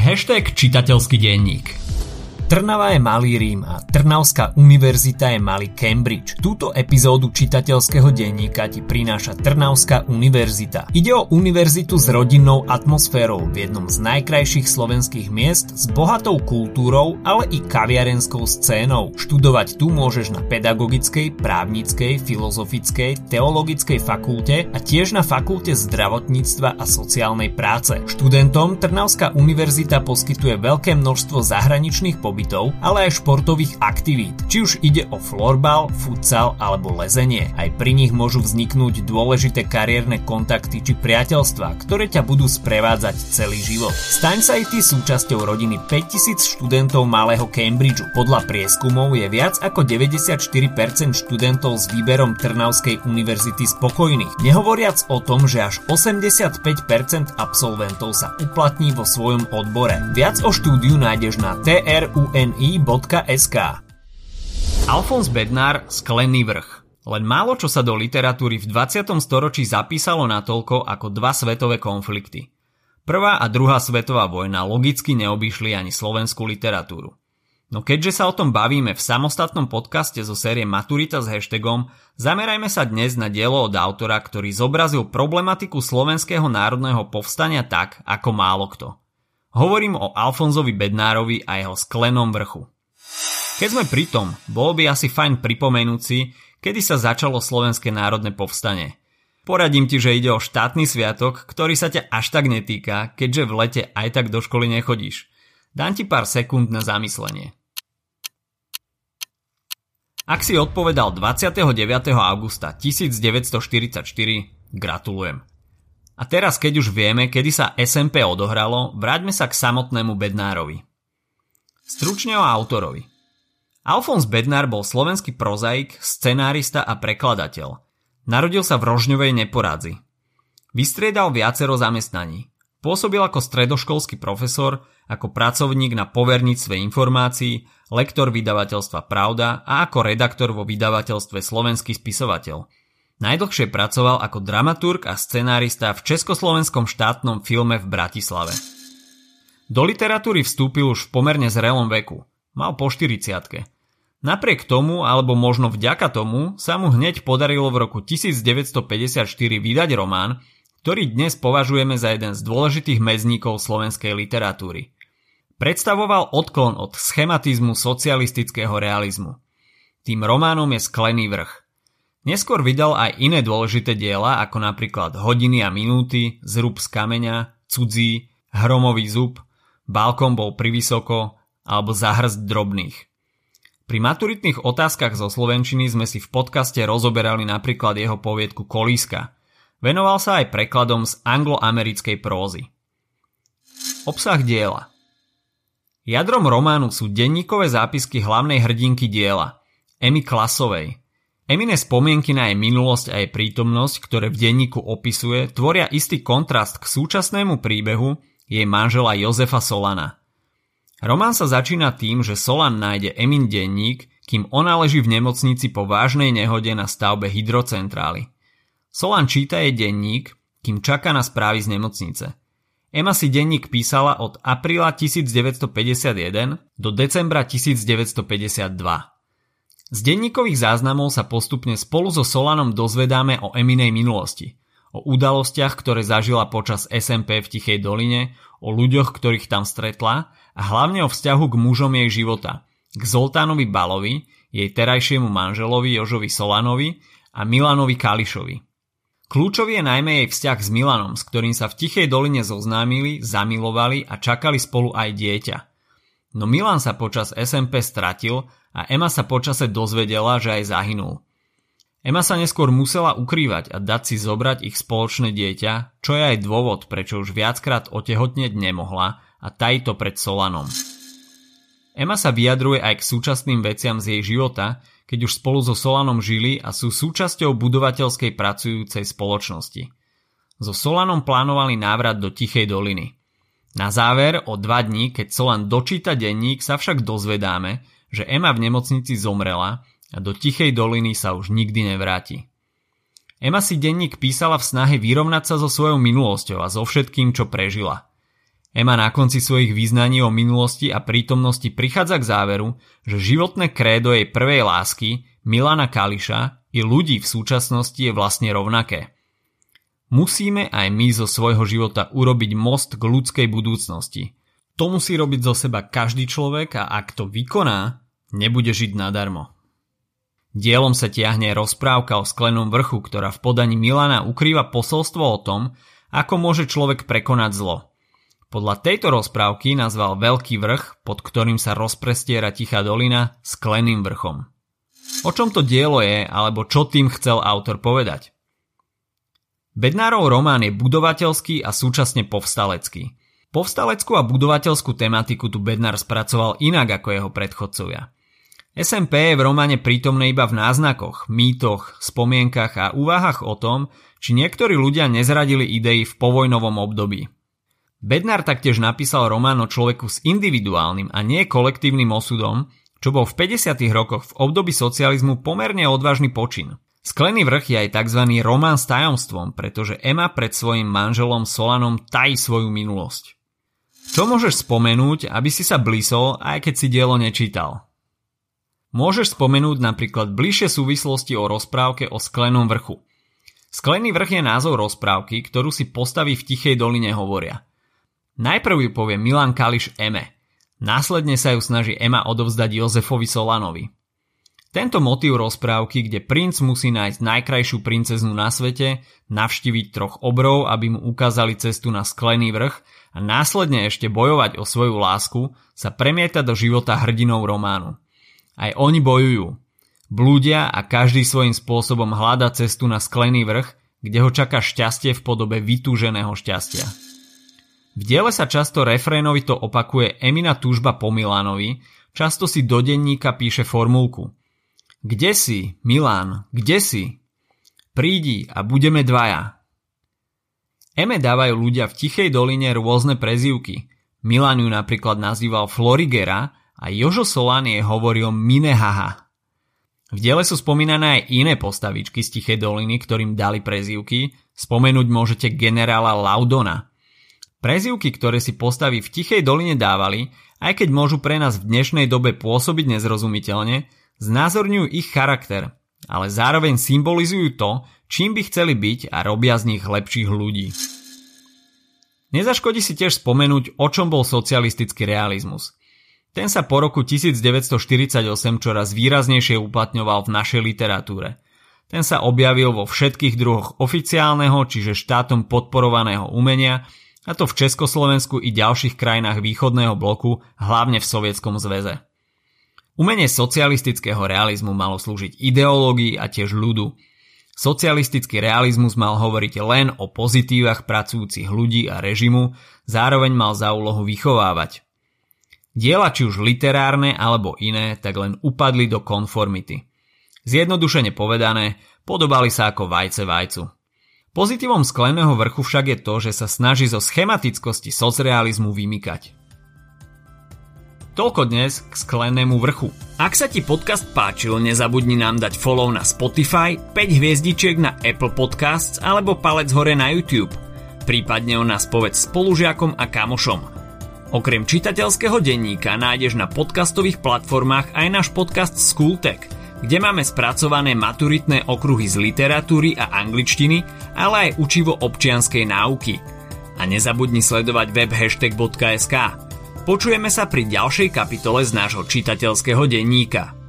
Hashtag čitateľský denník. Trnava je malý Rím a Trnavská univerzita je malý Cambridge. Túto epizódu čitateľského denníka ti prináša Trnavská univerzita. Ide o univerzitu s rodinnou atmosférou v jednom z najkrajších slovenských miest s bohatou kultúrou, ale i kaviarenskou scénou. Študovať tu môžeš na pedagogickej, právnickej, filozofickej, teologickej fakulte a tiež na fakulte zdravotníctva a sociálnej práce. Študentom Trnavská univerzita poskytuje veľké množstvo zahraničných pobytov pobytov, ale aj športových aktivít, či už ide o florbal, futsal alebo lezenie. Aj pri nich môžu vzniknúť dôležité kariérne kontakty či priateľstva, ktoré ťa budú sprevádzať celý život. Staň sa aj ty súčasťou rodiny 5000 študentov malého Cambridgeu. Podľa prieskumov je viac ako 94% študentov s výberom Trnavskej univerzity spokojných. Nehovoriac o tom, že až 85% absolventov sa uplatní vo svojom odbore. Viac o štúdiu nájdeš na TRU uni.sk Alfons Bednár Sklený vrch len málo čo sa do literatúry v 20. storočí zapísalo natoľko ako dva svetové konflikty. Prvá a druhá svetová vojna logicky neobyšli ani slovenskú literatúru. No keďže sa o tom bavíme v samostatnom podcaste zo série Maturita s hashtagom, zamerajme sa dnes na dielo od autora, ktorý zobrazil problematiku slovenského národného povstania tak, ako málo kto. Hovorím o Alfonzovi Bednárovi a jeho sklenom vrchu. Keď sme pri tom, bolo by asi fajn pripomenúť si, kedy sa začalo Slovenské národné povstanie. Poradím ti, že ide o štátny sviatok, ktorý sa ťa až tak netýka, keďže v lete aj tak do školy nechodíš. Dám ti pár sekúnd na zamyslenie. Ak si odpovedal 29. augusta 1944, gratulujem. A teraz, keď už vieme, kedy sa SMP odohralo, vráťme sa k samotnému Bednárovi. Stručne o autorovi. Alfons Bednár bol slovenský prozaik, scenárista a prekladateľ. Narodil sa v Rožňovej Neporadzi. Vystriedal viacero zamestnaní. Pôsobil ako stredoškolský profesor, ako pracovník na poverníctve informácií, lektor vydavateľstva Pravda a ako redaktor vo vydavateľstve Slovenský spisovateľ – Najdlhšie pracoval ako dramaturg a scenárista v československom štátnom filme v Bratislave. Do literatúry vstúpil už v pomerne zrelom veku. Mal po 40 Napriek tomu, alebo možno vďaka tomu, sa mu hneď podarilo v roku 1954 vydať román, ktorý dnes považujeme za jeden z dôležitých mezníkov slovenskej literatúry. Predstavoval odklon od schematizmu socialistického realizmu. Tým románom je Sklený vrch – Neskôr vydal aj iné dôležité diela, ako napríklad Hodiny a minúty, Zrub z kameňa, Cudzí, Hromový zub, Balkon bol privysoko alebo Zahrst drobných. Pri maturitných otázkach zo Slovenčiny sme si v podcaste rozoberali napríklad jeho poviedku Kolíska. Venoval sa aj prekladom z angloamerickej prózy. Obsah diela Jadrom románu sú denníkové zápisky hlavnej hrdinky diela, Emy Klasovej, Emine spomienky na jej minulosť a jej prítomnosť, ktoré v denníku opisuje, tvoria istý kontrast k súčasnému príbehu jej manžela Jozefa Solana. Román sa začína tým, že Solan nájde Emin denník, kým ona leží v nemocnici po vážnej nehode na stavbe hydrocentrály. Solan číta jej denník, kým čaká na správy z nemocnice. Emma si denník písala od apríla 1951 do decembra 1952. Z denníkových záznamov sa postupne spolu so Solanom dozvedáme o Eminej minulosti, o udalostiach, ktoré zažila počas SMP v Tichej doline, o ľuďoch, ktorých tam stretla a hlavne o vzťahu k mužom jej života, k Zoltánovi Balovi, jej terajšiemu manželovi Jožovi Solanovi a Milanovi Kališovi. Kľúčový je najmä jej vzťah s Milanom, s ktorým sa v Tichej doline zoznámili, zamilovali a čakali spolu aj dieťa. No Milan sa počas SMP stratil a Emma sa počase dozvedela, že aj zahynul. Emma sa neskôr musela ukrývať a dať si zobrať ich spoločné dieťa, čo je aj dôvod, prečo už viackrát otehotneť nemohla a tají to pred Solanom. Emma sa vyjadruje aj k súčasným veciam z jej života, keď už spolu so Solanom žili a sú súčasťou budovateľskej pracujúcej spoločnosti. So Solanom plánovali návrat do Tichej doliny. Na záver, o dva dní, keď Solan dočíta denník, sa však dozvedáme, že Emma v nemocnici zomrela a do Tichej doliny sa už nikdy nevráti. Emma si denník písala v snahe vyrovnať sa so svojou minulosťou a so všetkým, čo prežila. Ema na konci svojich význaní o minulosti a prítomnosti prichádza k záveru, že životné krédo jej prvej lásky, Milana Kališa, i ľudí v súčasnosti je vlastne rovnaké. Musíme aj my zo svojho života urobiť most k ľudskej budúcnosti. To musí robiť zo seba každý človek a ak to vykoná, nebude žiť nadarmo. Dielom sa tiahne rozprávka o sklenom vrchu, ktorá v podaní Milana ukrýva posolstvo o tom, ako môže človek prekonať zlo – podľa tejto rozprávky nazval Veľký vrch, pod ktorým sa rozprestiera Tichá dolina, skleným vrchom. O čom to dielo je, alebo čo tým chcel autor povedať? Bednárov román je budovateľský a súčasne povstalecký. Povstaleckú a budovateľskú tematiku tu Bednár spracoval inak ako jeho predchodcovia. SMP je v románe prítomné iba v náznakoch, mýtoch, spomienkach a úvahách o tom, či niektorí ľudia nezradili idei v povojnovom období. Bednar taktiež napísal román o človeku s individuálnym a nie kolektívnym osudom, čo bol v 50. rokoch v období socializmu pomerne odvážny počin. Sklený vrch je aj tzv. román s tajomstvom, pretože Emma pred svojim manželom Solanom tají svoju minulosť. Čo môžeš spomenúť, aby si sa blisol, aj keď si dielo nečítal? Môžeš spomenúť napríklad bližšie súvislosti o rozprávke o sklenom vrchu. Sklený vrch je názov rozprávky, ktorú si postaví v Tichej doline hovoria – Najprv ju povie Milan Kališ Eme. Následne sa ju snaží Ema odovzdať Jozefovi Solanovi. Tento motív rozprávky, kde princ musí nájsť najkrajšiu princeznu na svete, navštíviť troch obrov, aby mu ukázali cestu na sklený vrch a následne ešte bojovať o svoju lásku, sa premieta do života hrdinov románu. Aj oni bojujú. Blúdia a každý svojím spôsobom hľada cestu na sklený vrch, kde ho čaká šťastie v podobe vytúženého šťastia. V diele sa často refrénovito opakuje Emina túžba po Milánovi, často si do denníka píše formulku. Kde si, Milán, kde si? Prídi a budeme dvaja. Eme dávajú ľudia v Tichej doline rôzne prezývky. Milan ju napríklad nazýval Florigera a Jožo Solán jej hovoril Minehaha. V diele sú spomínané aj iné postavičky z Tichej doliny, ktorým dali prezývky. Spomenúť môžete generála Laudona – Prezivky, ktoré si postavy v Tichej doline dávali, aj keď môžu pre nás v dnešnej dobe pôsobiť nezrozumiteľne, znázorňujú ich charakter, ale zároveň symbolizujú to, čím by chceli byť a robia z nich lepších ľudí. Nezaškodí si tiež spomenúť, o čom bol socialistický realizmus. Ten sa po roku 1948 čoraz výraznejšie uplatňoval v našej literatúre. Ten sa objavil vo všetkých druhoch oficiálneho, čiže štátom podporovaného umenia a to v Československu i ďalších krajinách východného bloku, hlavne v Sovietskom zväze. Umenie socialistického realizmu malo slúžiť ideológii a tiež ľudu. Socialistický realizmus mal hovoriť len o pozitívach pracujúcich ľudí a režimu, zároveň mal za úlohu vychovávať. Diela či už literárne alebo iné tak len upadli do konformity. Zjednodušene povedané, podobali sa ako vajce vajcu. Pozitívom skleného vrchu však je to, že sa snaží zo schematickosti socrealizmu vymykať. Toľko dnes k sklenému vrchu. Ak sa ti podcast páčil, nezabudni nám dať follow na Spotify, 5 hviezdičiek na Apple Podcasts alebo palec hore na YouTube. Prípadne o nás povedz spolužiakom a kamošom. Okrem čitateľského denníka nájdeš na podcastových platformách aj náš podcast Schooltech – kde máme spracované maturitné okruhy z literatúry a angličtiny, ale aj učivo občianskej náuky. A nezabudni sledovať web hashtag.sk. Počujeme sa pri ďalšej kapitole z nášho čitateľského denníka.